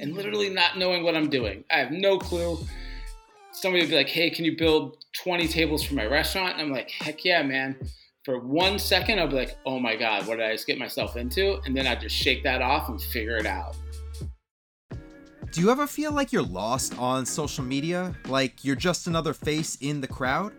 and literally not knowing what I'm doing. I have no clue. Somebody would be like, hey, can you build 20 tables for my restaurant? And I'm like, heck yeah, man. For one second, I'll be like, oh my God, what did I just get myself into? And then I just shake that off and figure it out. Do you ever feel like you're lost on social media? Like you're just another face in the crowd?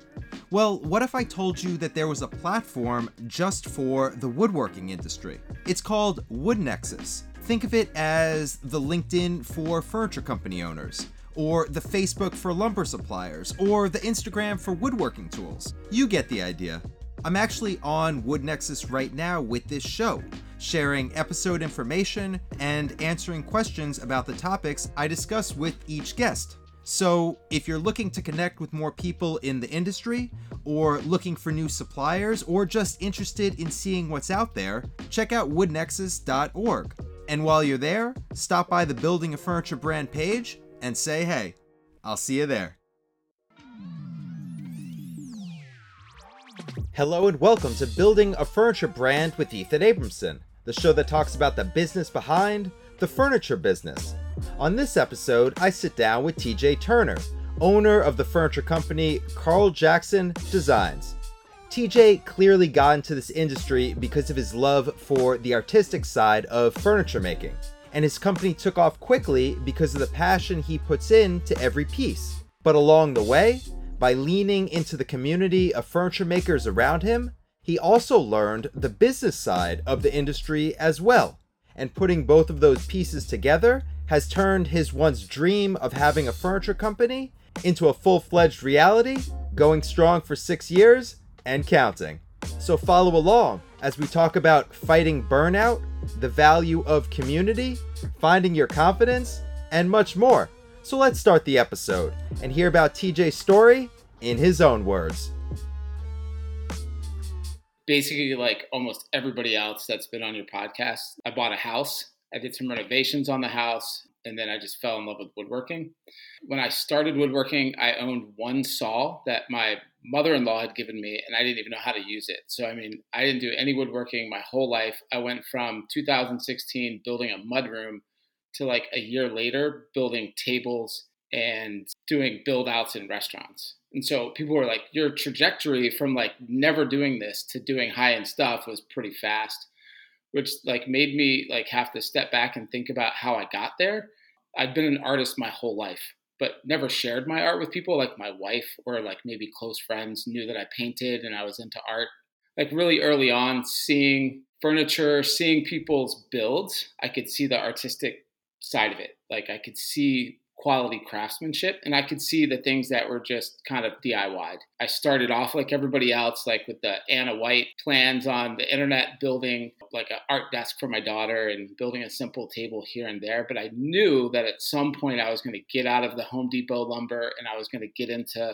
Well, what if I told you that there was a platform just for the woodworking industry? It's called WoodNexus. Think of it as the LinkedIn for furniture company owners, or the Facebook for lumber suppliers, or the Instagram for woodworking tools. You get the idea. I'm actually on WoodNexus right now with this show, sharing episode information and answering questions about the topics I discuss with each guest. So, if you're looking to connect with more people in the industry, or looking for new suppliers, or just interested in seeing what's out there, check out woodnexus.org. And while you're there, stop by the Building a Furniture brand page and say hey. I'll see you there. Hello and welcome to Building a Furniture Brand with Ethan Abramson, the show that talks about the business behind the furniture business. On this episode, I sit down with TJ Turner, owner of the furniture company Carl Jackson Designs. TJ clearly got into this industry because of his love for the artistic side of furniture making, and his company took off quickly because of the passion he puts into every piece. But along the way, by leaning into the community of furniture makers around him, he also learned the business side of the industry as well. And putting both of those pieces together has turned his once dream of having a furniture company into a full fledged reality, going strong for six years and counting. So follow along as we talk about fighting burnout, the value of community, finding your confidence, and much more. So let's start the episode and hear about TJ's story in his own words. Basically, like almost everybody else that's been on your podcast, I bought a house. I did some renovations on the house and then I just fell in love with woodworking. When I started woodworking, I owned one saw that my mother in law had given me, and I didn't even know how to use it. So, I mean, I didn't do any woodworking my whole life. I went from 2016 building a mudroom to like a year later building tables and doing build outs in restaurants. And so people were like, your trajectory from like never doing this to doing high end stuff was pretty fast which like made me like have to step back and think about how I got there. I'd been an artist my whole life, but never shared my art with people like my wife or like maybe close friends knew that I painted and I was into art. Like really early on, seeing furniture, seeing people's builds, I could see the artistic side of it. Like I could see quality craftsmanship and I could see the things that were just kind of DIY'd. I started off like everybody else, like with the Ana White plans on the internet, building like an art desk for my daughter and building a simple table here and there. But I knew that at some point I was going to get out of the Home Depot lumber and I was going to get into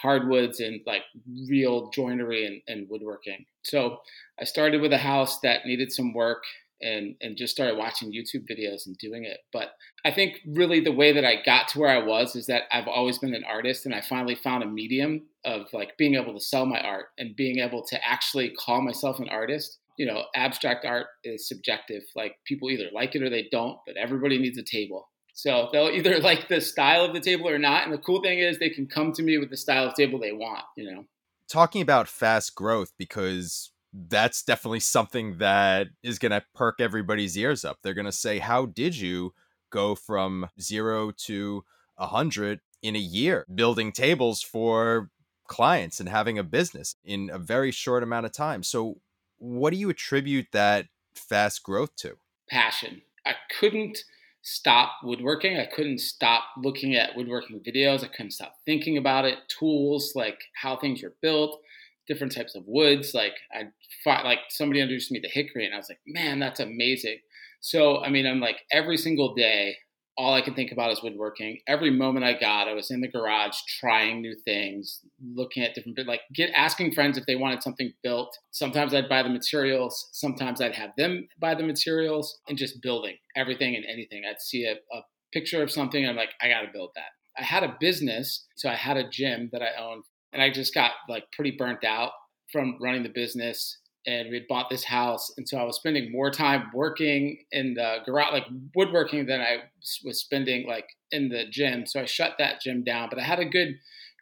hardwoods and like real joinery and, and woodworking. So I started with a house that needed some work and and just started watching YouTube videos and doing it. But I think really the way that I got to where I was is that I've always been an artist and I finally found a medium of like being able to sell my art and being able to actually call myself an artist. You know, abstract art is subjective. Like people either like it or they don't, but everybody needs a table. So they'll either like the style of the table or not. And the cool thing is they can come to me with the style of table they want, you know. Talking about fast growth because that's definitely something that is going to perk everybody's ears up. They're going to say, How did you go from zero to a 100 in a year building tables for clients and having a business in a very short amount of time? So, what do you attribute that fast growth to? Passion. I couldn't stop woodworking. I couldn't stop looking at woodworking videos. I couldn't stop thinking about it, tools, like how things are built different types of woods. Like I fought, like somebody introduced me to hickory, and I was like, man, that's amazing. So I mean, I'm like every single day, all I can think about is woodworking. Every moment I got, I was in the garage trying new things, looking at different, like get asking friends if they wanted something built. Sometimes I'd buy the materials. Sometimes I'd have them buy the materials, and just building everything and anything. I'd see a, a picture of something, I'm like, I got to build that. I had a business, so I had a gym that I owned and I just got like pretty burnt out from running the business and we had bought this house, and so I was spending more time working in the garage, like woodworking, than I was spending like in the gym. So I shut that gym down, but I had a good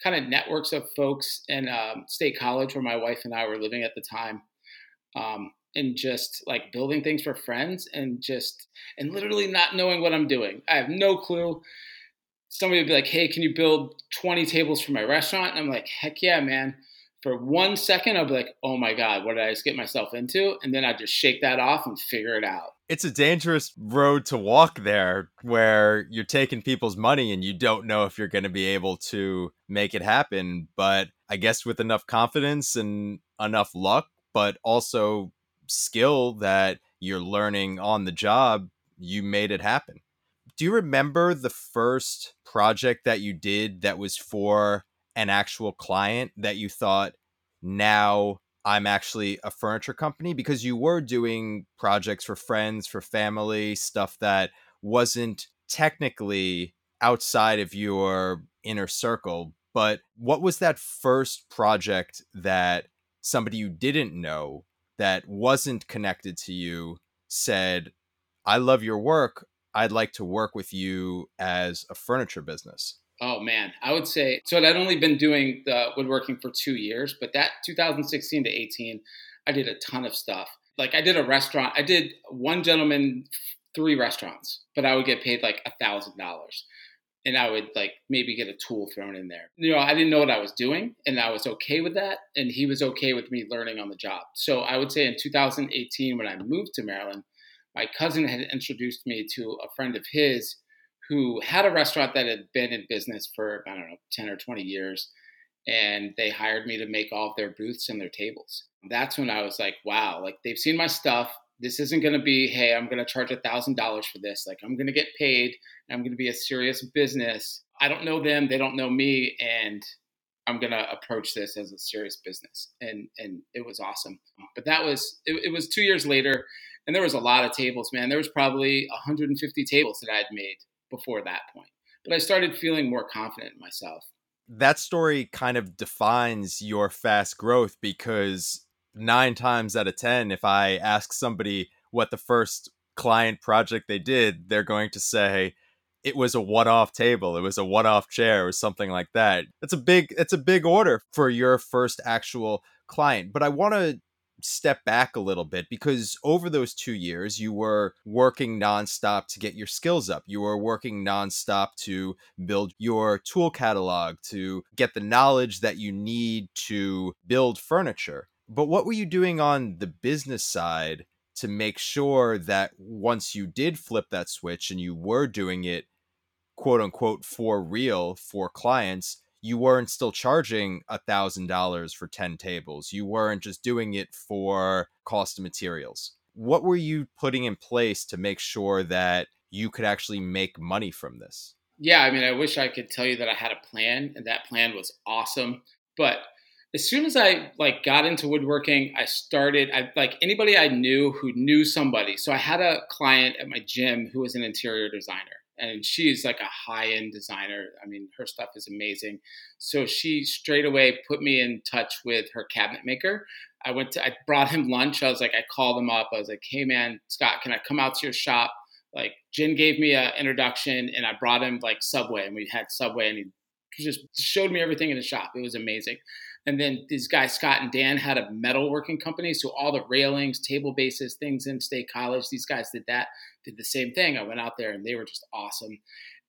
kind of networks of folks in um, State College where my wife and I were living at the time. Um, and just like building things for friends and just and literally not knowing what I'm doing. I have no clue. Somebody would be like, "Hey, can you build 20 tables for my restaurant?" And I'm like, "Heck yeah, man." For one second, I'll be like, "Oh my god, what did I just get myself into?" And then I just shake that off and figure it out. It's a dangerous road to walk there, where you're taking people's money and you don't know if you're going to be able to make it happen. But I guess with enough confidence and enough luck, but also skill that you're learning on the job, you made it happen. Do you remember the first project that you did that was for an actual client that you thought, now I'm actually a furniture company? Because you were doing projects for friends, for family, stuff that wasn't technically outside of your inner circle. But what was that first project that somebody you didn't know that wasn't connected to you said, I love your work. I'd like to work with you as a furniture business? Oh man, I would say so. I'd only been doing the woodworking for two years, but that 2016 to 18, I did a ton of stuff. Like I did a restaurant. I did one gentleman, three restaurants, but I would get paid like a thousand dollars and I would like maybe get a tool thrown in there. You know, I didn't know what I was doing and I was okay with that. And he was okay with me learning on the job. So I would say in 2018, when I moved to Maryland, my cousin had introduced me to a friend of his who had a restaurant that had been in business for, I don't know, 10 or 20 years. And they hired me to make all of their booths and their tables. That's when I was like, wow, like they've seen my stuff. This isn't going to be hey i'm going to charge a thousand dollars for this. Like i'm going to get paid. I'm going to be a serious business. I don't know them. They don't know me and i'm going to approach this as a serious business. And and it was awesome. But that was it, it was two years later and there was a lot of tables man. There was probably 150 tables that i had made before that point. But i started feeling more confident in myself. That story kind of defines your fast growth because nine times out of 10, if I ask somebody what the first client project they did, they're going to say, it was a one-off table it was a one-off chair or something like that. It's a big it's a big order for your first actual client. But i want to step back a little bit because over those two years you were working nonstop to get your skills up. You were working nonstop to build your tool catalog to get the knowledge that you need to build furniture. But what were you doing on the business side to make sure that once you did flip that switch and you were doing it quote unquote for real for clients you weren't still charging a thousand dollars for 10 tables. You weren't just doing it for cost of materials. What were you putting in place to make sure that you could actually make money from this? Yeah i mean i wish i could tell you that i had a plan and that plan was awesome but as soon as I like got into woodworking, I started I like anybody I knew who knew somebody. So I had a client at my gym who was an interior designer and she's like a high-end designer. I mean, her stuff is amazing. So she straight away put me in touch with her cabinet maker. I went to I brought him lunch. I was like I called him up. I was like, "Hey man, Scott, can I come out to your shop?" Like Jen gave me an introduction and I brought him like Subway and we had Subway and he just showed me everything in the shop. It was amazing. And then these guys, Scott and Dan, had a metalworking company. So all the railings, table bases, things in State College, these guys did that, did the same thing. I went out there and they were just awesome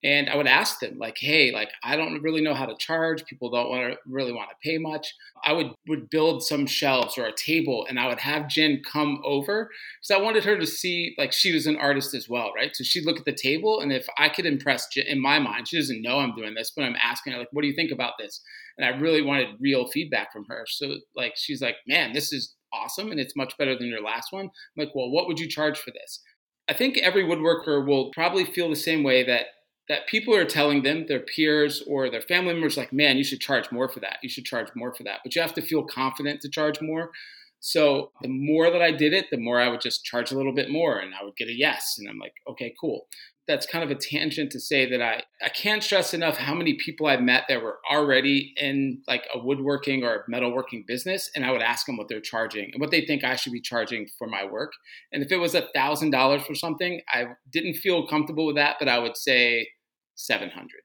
and I would ask them like, "Hey, like I don't really know how to charge. People don't want to really want to pay much." I would would build some shelves or a table, and I would have Jen come over because I wanted her to see like she was an artist as well, right? So she'd look at the table, and if I could impress Jen, in my mind, she doesn't know I'm doing this, but I'm asking her like, "What do you think about this?" And I really wanted real feedback from her. So like she's like, "Man, this is awesome, and it's much better than your last one." I'm like, "Well, what would you charge for this?" I think every woodworker will probably feel the same way that that people are telling them, their peers or their family members, like, man, you should charge more for that. You should charge more for that. But you have to feel confident to charge more. So the more that I did it, the more I would just charge a little bit more and I would get a yes. And I'm like, okay, cool. that's kind of a tangent to say that I, I can't stress enough how many people I've met that were already in like a woodworking or metalworking business. And I would ask them what they're charging and what they think I should be charging for my work. And if it was a thousand dollars for something, I didn't feel comfortable with that, but I would say 700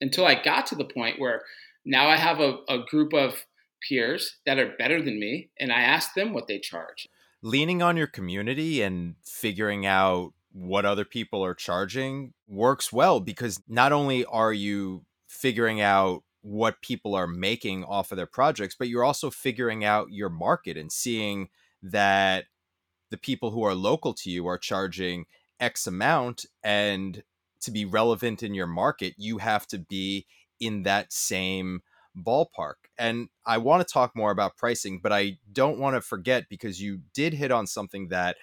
until I got to the point where now I have a, a group of peers that are better than me and I ask them what they charge. Leaning on your community and figuring out what other people are charging works well because not only are you figuring out what people are making off of their projects, but you're also figuring out your market and seeing that the people who are local to you are charging X amount. And to be relevant in your market, you have to be in that same ballpark. And I want to talk more about pricing, but I don't want to forget because you did hit on something that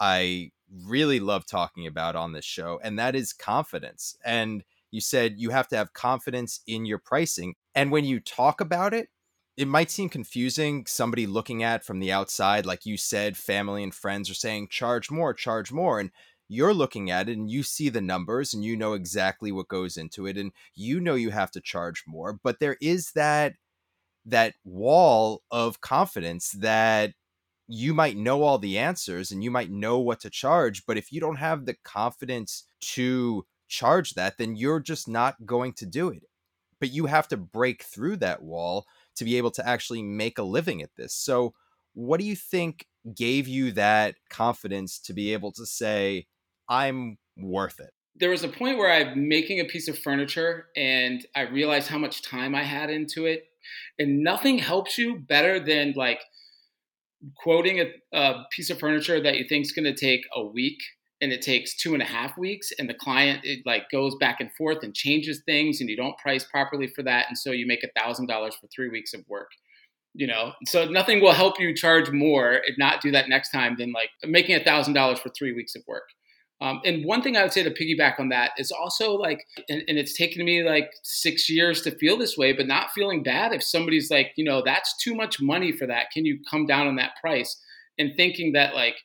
I really love talking about on this show, and that is confidence. And you said you have to have confidence in your pricing. And when you talk about it, it might seem confusing somebody looking at from the outside like you said family and friends are saying charge more charge more and you're looking at it and you see the numbers and you know exactly what goes into it and you know you have to charge more but there is that that wall of confidence that you might know all the answers and you might know what to charge, but if you don't have the confidence to charge that, then you're just not going to do it. But you have to break through that wall to be able to actually make a living at this. So, what do you think gave you that confidence to be able to say, I'm worth it? There was a point where I'm making a piece of furniture and I realized how much time I had into it. And nothing helps you better than like quoting a, a piece of furniture that you think is going to take a week and it takes two and a half weeks and the client it like goes back and forth and changes things and you don't price properly for that and so you make a thousand dollars for three weeks of work you know so nothing will help you charge more and not do that next time than like making a thousand dollars for three weeks of work um, and one thing I would say to piggyback on that is also like, and, and, it's taken me like six years to feel this way, but not feeling bad if somebody's like, you know, that's too much money for that. Can you come down on that price? And thinking that like,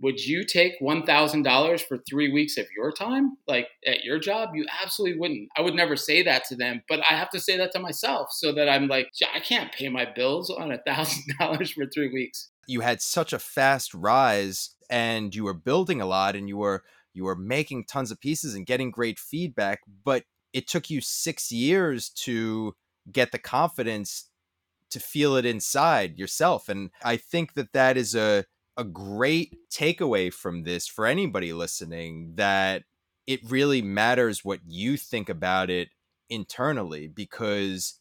would you take $1,000 for three weeks of your time, like at your job? You absolutely wouldn't. I would never say that to them, but I have to say that to myself so that I'm like, I can't pay my bills on $1,000 for three weeks. You had such a fast rise and you were building a lot and you were you were making tons of pieces and getting great feedback, but it took you six years to get the confidence to feel it inside yourself. And I think that that is a, a great takeaway from this for anybody listening that it really matters what you think about it internally because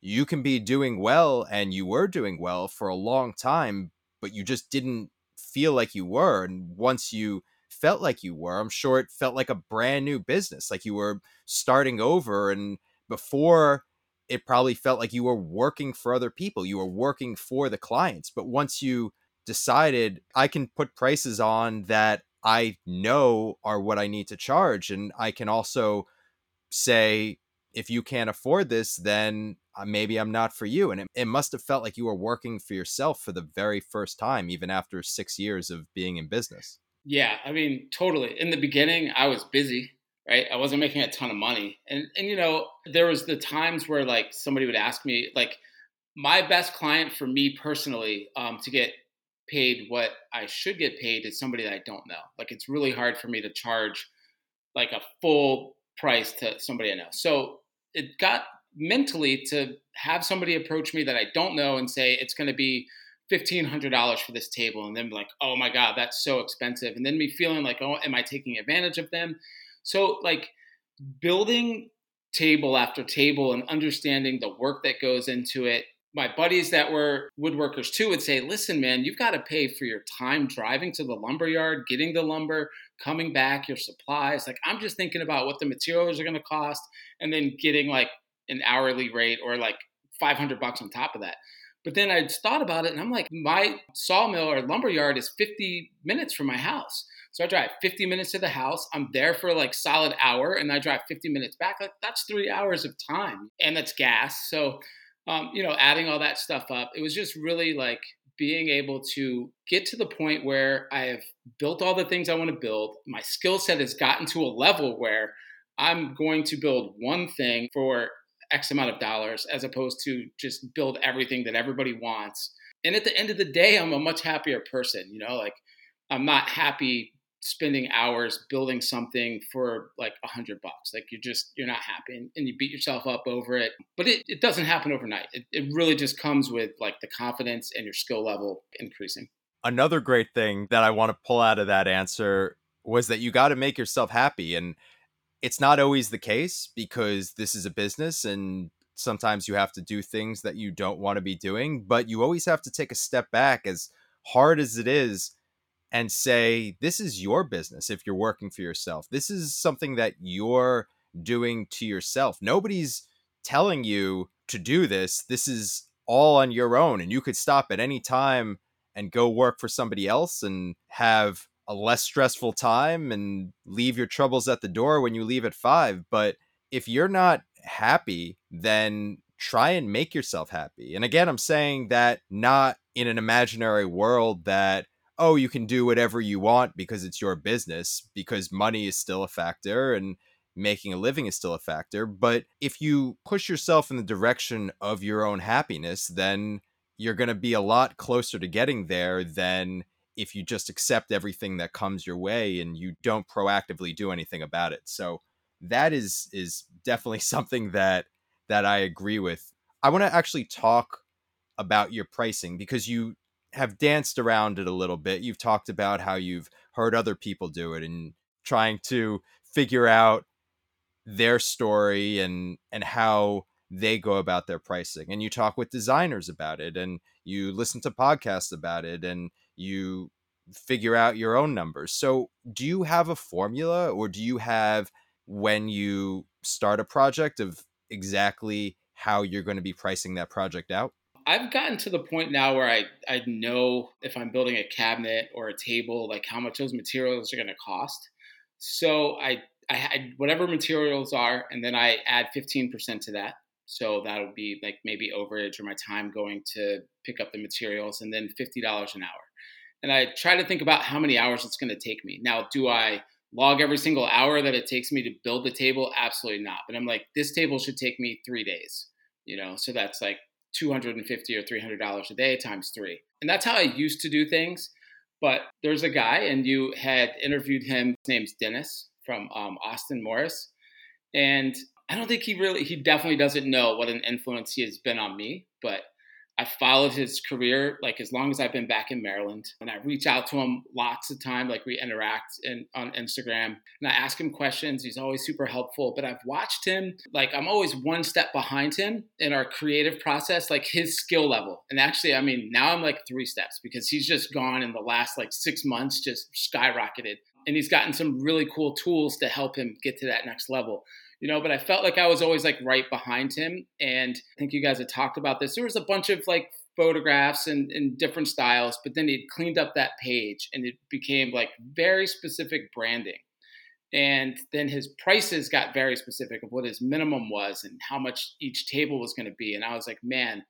you can be doing well and you were doing well for a long time, but you just didn't feel like you were. And once you felt like you were. I'm sure it felt like a brand new business, like you were starting over. And before, it probably felt like you were working for other people, you were working for the clients. But once you decided, I can put prices on that I know are what I need to charge, and I can also say, if you can't afford this, then uh, maybe I'm not for you. And it, it must have felt like you were working for yourself for the very first time, even after six years of being in business. Yeah, I mean, totally. In the beginning, I was busy, right? I wasn't making a ton of money. And and you know, there was the times where like somebody would ask me like my best client for me personally um, to get paid what I should get paid is somebody that I don't know. Like it's really hard for me to charge like a full price to somebody I know. So it got mentally to have somebody approach me that I don't know and say it's going to be $1500 for this table and then like oh my god that's so expensive. And then me feeling like oh am i taking advantage of them? So like building table after table and understanding the work that goes into it. My buddies that were woodworkers too would say listen man you've got to pay for your time driving to the lumber yard getting the lumber coming back your supplies. Like i'm just thinking about what the materials are going to cost and then getting like an hourly rate or like 500 bucks on top of that but then I thought about it and I'm like, my sawmill or lumber yard is 50 minutes from my house. So I drive 50 minutes to the house. I'm there for like solid hour and I drive 50 minutes back. Like that's three hours of time and that's gas. So, um, you know, adding all that stuff up, it was just really like being able to get to the point where I have built all the things I want to build. My skill set has gotten to a level where I'm going to build one thing for X amount of dollars as opposed to just build everything that everybody wants. And at the end of the day, I'm a much happier person. You know, like I'm not happy spending hours building something for like a hundred bucks. Like you're just you're not happy and, and, you beat yourself up over it. But it, it doesn't happen overnight. It, it really just comes with like the confidence and your skill level increasing. Another great thing that I want to pull out of that answer was that you got to make yourself happy. And it's not always the case because this is a business and sometimes you have to do things that you don't want to be doing, but you always have to take a step back as hard as it is and say, this is your business if you're working for yourself. This is something that you're doing to yourself. Nobody's telling you to do this. This is all on your own. And you could stop at any time and go work for somebody else and have a less stressful time and leave your troubles at the door when you leave at five. But if you're not happy, then try and make yourself happy. And again, I'm saying that not in an imaginary world that oh, you can do whatever you want because it's your business, because money is still a factor and making a living is still a factor. But if you push yourself in the direction of your own happiness, then you're going to be a lot closer to getting there than if you just accept everything that comes your way and you don't proactively do anything about it. So that is is definitely something that that I agree with. I want to actually talk about your pricing because you have danced around it a little bit. You've talked about how you've heard other people do it and trying to figure out their story and and how they go about their pricing and you talk with designers about it and you listen to podcasts about it and you figure out your own numbers. So, do you have a formula or do you have when you start a project of exactly how you're going to be pricing that project out? I've gotten to the point now where I, I know if I'm building a cabinet or a table, like how much those materials are going to cost. So I, I whatever materials are, and then I add 15% to that. So that'll be like maybe overage or my time going to pick up the materials, and then $50 an hour. And I try to think about how many hours it's going to take me. Now, do I log every single hour that it takes me to build the table? Absolutely not. But I'm like, this table should take me three days, you know? So that's like 250 or 300 dollars a day times three and that's how i used to do things but there's a guy and you had interviewed him his name's dennis from um, austin morris and i don't think he really he definitely doesn't know what an influence he has been on me but I followed his career like as long as I've been back in Maryland, and I reach out to him lots of time. Like we interact in, on Instagram, and I ask him questions. He's always super helpful. But I've watched him like I'm always one step behind him in our creative process, like his skill level. And actually, I mean, now I'm like three steps because he's just gone in the last like six months, just skyrocketed, and he's gotten some really cool tools to help him get to that next level you know, but I felt like I was always like right behind him. And I think you guys had talked about this. There was a bunch of like photographs and, different styles, but then he cleaned up that page and it became like very specific branding. And then his prices got very specific of what his minimum was and how much each table was going to be. And I was like, man,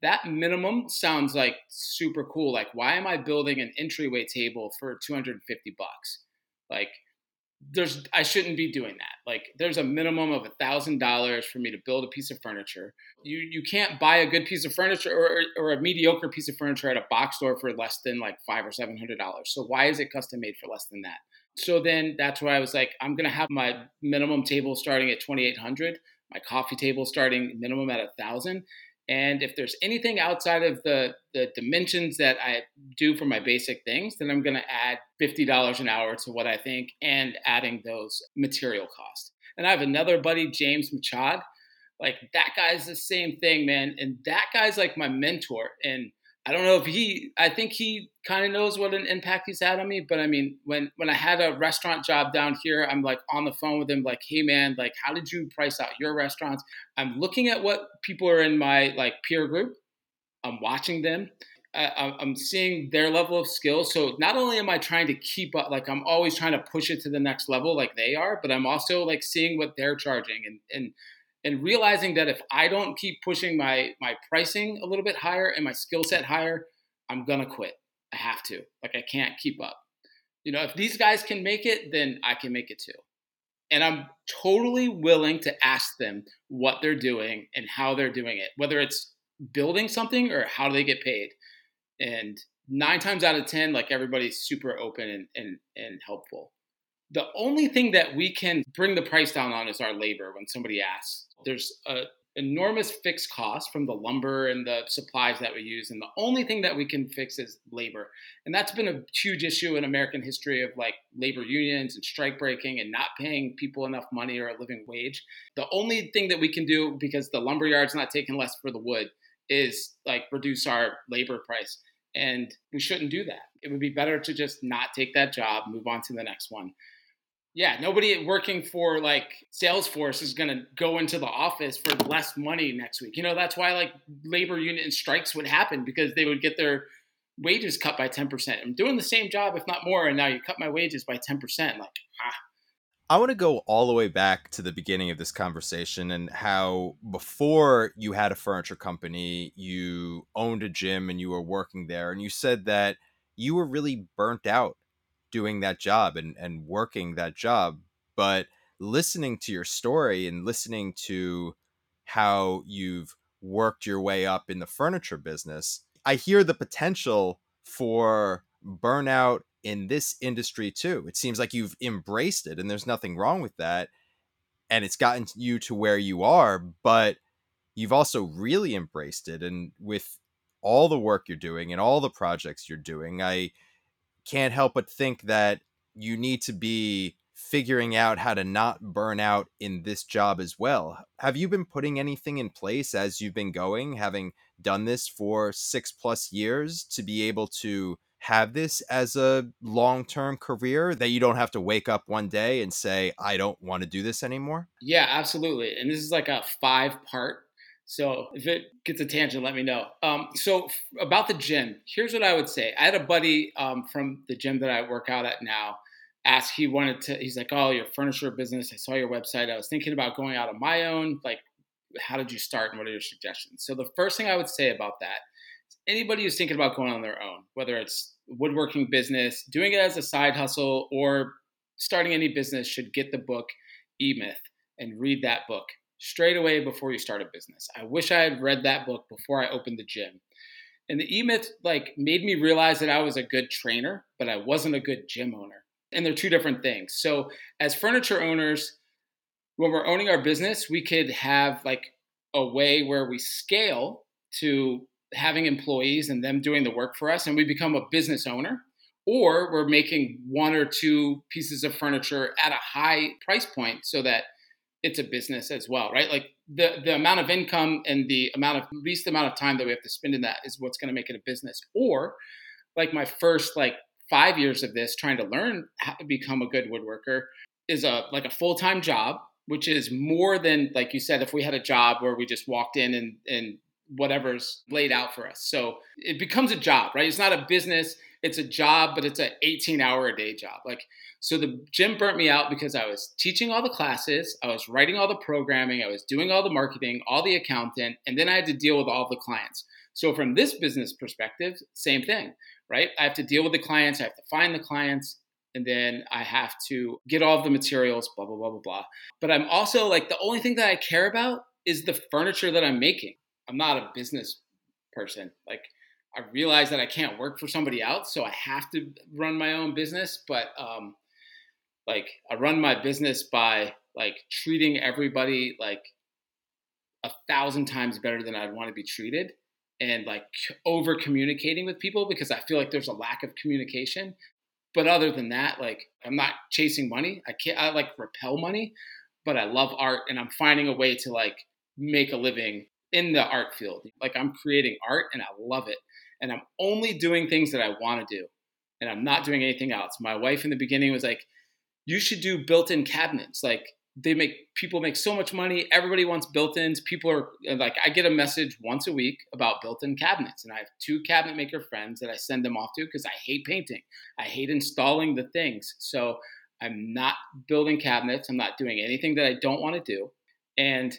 that minimum sounds like super cool. Like, why am I building an entryway table for 250 bucks? Like, there's I shouldn't be doing that. Like there's a minimum of a thousand dollars for me to build a piece of furniture. You you can't buy a good piece of furniture or, or a mediocre piece of furniture at a box store for less than like five or seven hundred dollars. So why is it custom made for less than that? So then that's why I was like, I'm gonna have my minimum table starting at twenty eight hundred, my coffee table starting minimum at a thousand, and if there's anything outside of the, the dimensions that I do for my basic things, then I'm going to add $50 an hour to what I think and adding those material costs. And I have another buddy, James Machad. Like that guy's the same thing, man. And that guy's like my mentor. And I don't know if he I think he kind of knows what an impact he's had on me, but I mean, when when I had a restaurant job down here, I'm like on the phone with him like, "Hey man, like how did you price out your restaurants?" I'm looking at what people are in my like peer group. I'm watching them. I, I'm seeing their level of skill. So not only am I trying to keep up, like I'm always trying to push it to the next level, like they are, but I'm also like seeing what they're charging and and and realizing that if I don't keep pushing my my pricing a little bit higher and my skill set higher, I'm gonna quit. I have to. Like I can't keep up. You know, if these guys can make it, then I can make it too. And I'm totally willing to ask them what they're doing and how they're doing it, whether it's building something or how do they get paid. And nine times out of 10, like everybody's super open and, and, and helpful. The only thing that we can bring the price down on is our labor when somebody asks. There's a enormous fixed cost from the lumber and the supplies that we use and the only thing that we can fix is labor. And that's been a huge issue in american history of like labor unions and strike breaking and not paying people enough money or a living wage. The only thing that we can do because the lumber yard's not taking less for the wood is like reduce our labor price. And we shouldn't do that. It would be better to just not take that job move on to the next one yeah, nobody working for like Salesforce is going to go into the office for less money next week. You know, that's why like labor union strikes would happen because they would get their wages cut by 10%. I'm doing the same job, if not more, and now you cut my wages by 10%. Like, ah. I want to go all the way back to the beginning of this conversation and how before you had a furniture company, you owned a gym and you were working there. And you said that you were really burnt out doing that job and, and working that job. But listening to your story and listening to how you've worked your way up in the furniture business, I hear the potential for burnout in this industry too. It seems like you've embraced it and there's nothing wrong with that. And it's gotten you to where you are, but you've also really embraced it. And with all the work you're doing and all the projects you're doing, I can't help but think that you need to be figuring out how to not burn out in this job as well. Have you been putting anything in place as you've been going, having done this for six plus years to be able to have this as a long term career that you don't have to wake up one day and say, I don't want to do this anymore? Yeah, absolutely. And this is like a five part so if it gets a tangent, let me know. Um, so f- about the gym, here's what I would say. I had a buddy um, from the gym that I work out at now ask. He wanted to. He's like, "Oh, your furniture business. I saw your website. I was thinking about going out on my own. Like, how did you start, and what are your suggestions?" So the first thing I would say about that, anybody who's thinking about going on their own, whether it's woodworking business, doing it as a side hustle, or starting any business, should get the book E Myth and read that book straight away before you start a business. I wish I had read that book before I opened the gym. And the E-Myth like made me realize that I was a good trainer, but I wasn't a good gym owner. And they're two different things. So as furniture owners, when we're owning our business, we could have like a way where we scale to having employees and them doing the work for us and we become a business owner or we're making one or two pieces of furniture at a high price point so that it's a business as well, right? Like the the amount of income and the amount of least amount of time that we have to spend in that is what's going to make it a business. Or like my first like five years of this trying to learn how to become a good woodworker is a like a full time job, which is more than like you said if we had a job where we just walked in and and whatever's laid out for us. So it becomes a job, right? It's not a business, it's a job, but it's an 18 hour a day job. Like so the gym burnt me out because I was teaching all the classes, I was writing all the programming, I was doing all the marketing, all the accountant, and then I had to deal with all the clients. So from this business perspective, same thing, right? I have to deal with the clients, I have to find the clients, and then I have to get all of the materials, blah, blah, blah, blah, blah. But I'm also like, the only thing that I care about is the furniture that I'm making. I'm not a business person. Like, I realize that I can't work for somebody else, so I have to run my own business. But um, like I run my business by like treating everybody like a thousand times better than I'd want to be treated and like over communicating with people because I feel like there's a lack of communication. But other than that, like I'm not chasing money. I can't I like repel money, but I love art and I'm finding a way to like make a living in the art field. Like I'm creating art and I love it. And I'm only doing things that I want to do. And I'm not doing anything else. My wife in the beginning was like, you should do built-in cabinets. Like they make people make so much money. Everybody wants built-ins. People are uh, like, I get a message once a week about built-in cabinets, and I have two cabinet maker friends that I send them off to because I hate painting. I hate installing the things. So I'm not building cabinets. I'm not doing anything that I don't want to do. And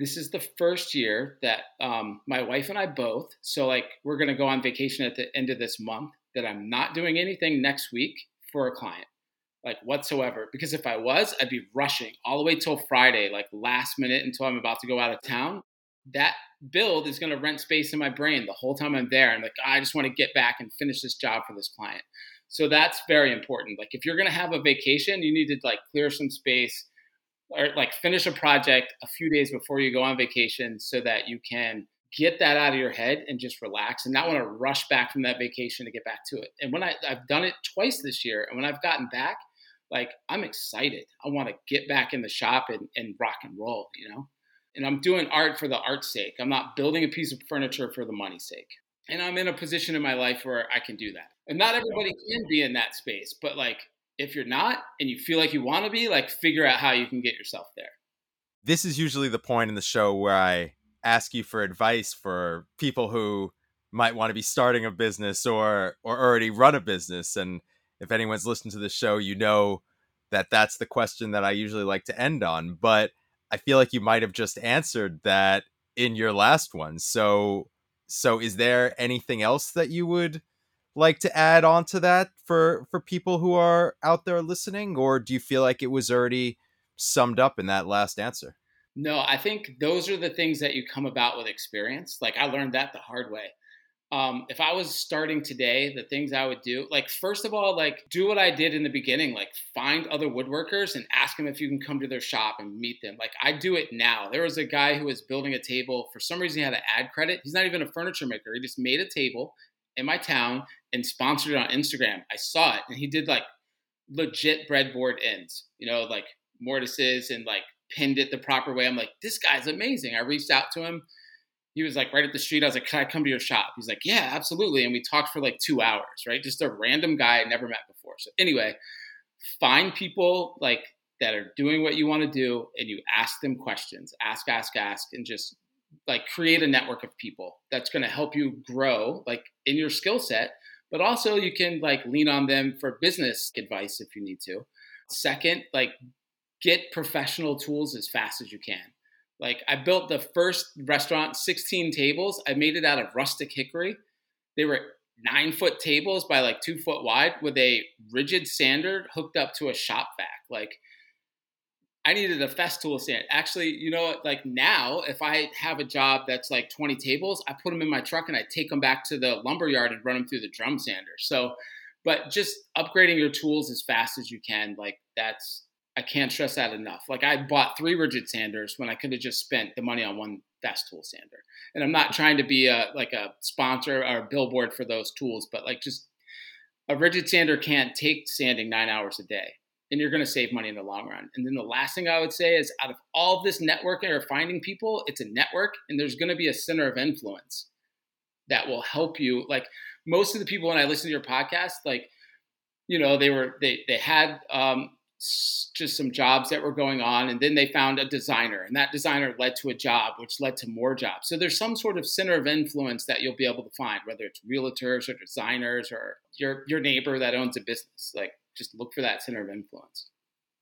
this is the first year that um, my wife and I both, so like we're going to go on vacation at the end of this month, that I'm not doing anything next week for a client, like whatsoever. Because if I was, I'd be rushing all the way till Friday, like last minute until I'm about to go out of town. That build is going to rent space in my brain the whole time I'm there. I'm like, I just want to get back and finish this job for this client. So that's very important. Like if you're going to have a vacation, you need to like clear some space or like finish a project a few days before you go on vacation so that you can get that out of your head and just relax and not want to rush back from that vacation to get back to it. And when I, I've done it twice this year, and when I've gotten back, like I'm excited. I want to get back in the shop and, and rock and roll, you know? And I'm doing art for the art's sake. I'm not building a piece of furniture for the money's sake. And I'm in a position in my life where I can do that. And not everybody can be in that space, but like if you're not and you feel like you want to be, like figure out how you can get yourself there. This is usually the point in the show where I ask you for advice for people who might want to be starting a business or or already run a business. And if anyone's listened to the show you know that that's the question that I usually like to end on. But I feel like you might have just answered that in your last one. So so is there anything else that you would like to add on to that for for people who are out there listening or do you feel like it was already summed up in that last answer? No i think those are the things that you come about with experience like i learned that the hard way. Um, if i was starting today the things i would do like first of all like do what i did in the beginning like find other woodworkers and ask them if you can come to their shop and meet them like i do it now. There was a guy who was building a table for some reason he had an ad credit he's not even a furniture maker he just made a table in my town and sponsored it on Instagram. I saw it, and he did like legit breadboard ends, you know, like mortises and like pinned it the proper way. I'm like, this guy's amazing. I reached out to him. He was like right at the street. I was like, can I come to your shop? He's like, yeah, absolutely. And we talked for like two hours, right? Just a random guy I never met before. So anyway, find people like that are doing what you want to do and you ask them questions. Ask, ask, ask, and just like create a network of people that's going to help you grow like in your skill set but also you can like lean on them for business advice if you need to. Second like get professional tools as fast as you can. Like i built the first restaurant 16 tables. I made it out of rustic hickory. They were nine foot tables by like two foot wide with a Ridgid sander hooked up to a shop vac. Like I needed a Festool stand. Actually, you know, what? like now, if I have a job that's like 20 tables, I put them in my truck and I take them back to the lumber yard and run them through the drum sander. So, but just upgrading your tools as fast as you can, like that's, I can't stress that enough. Like I bought three Ridgid sanders when I could have just spent the money on one Festool sander. And I'm not trying to be a, like a sponsor or a billboard for those tools, but like just a Ridgid sander can't take sanding nine hours a day and you're going to save money in the long run. And then the last thing I would say is out of all of this networking or finding people, it's a network and there's going to be a center of influence that will help you. Like most of the people when I listen to your podcast, like, you know, they were, they, they had um, just some jobs that were going on and then they found a designer and that designer led to a job which led to more jobs so there's some sort of center of influence that you'll be able to find whether it's realtors or designers or your your neighbor that owns a business like just look for that center of influence.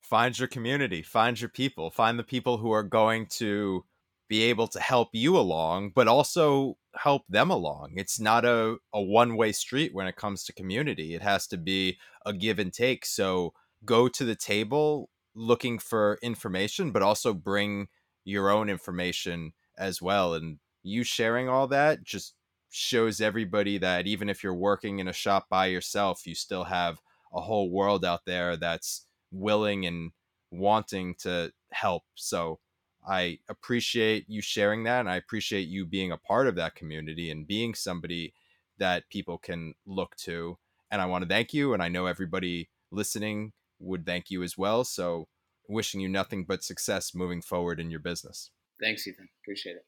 Find your community, find your people, find the people who are going to be able to help you along, but also help them along. It's not a, a one way street when it comes to community. It has to be a give and take. So go to the table looking for information, but also bring your own information as well. And you sharing all that just shows everybody that even if you're working in a shop by yourself, you still have a whole world out there that's willing and wanting to help. So I appreciate you sharing that. And I appreciate you being a part of that community and being somebody that people can look to. And I want to thank you. And I know everybody listening would thank you as well. So wishing you nothing but success moving forward in your business. Thanks, Ethan. Appreciate it.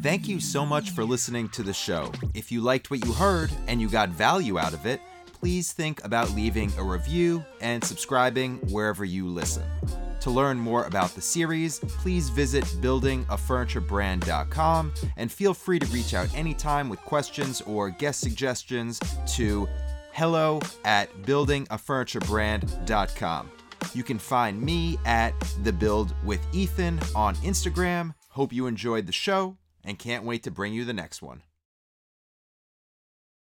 Thank you so much for listening to the show. If you liked what you heard and you got value out of it, please think about leaving a review and subscribing wherever you listen. To learn more about the series, please visit buildingafurniturebrand.com and feel free to reach out anytime with questions or guest suggestions to hello at buildingafurniturebrand.com. You can find me at The Build with Ethan on Instagram. Hope you enjoyed the show and can't wait to bring you the next one.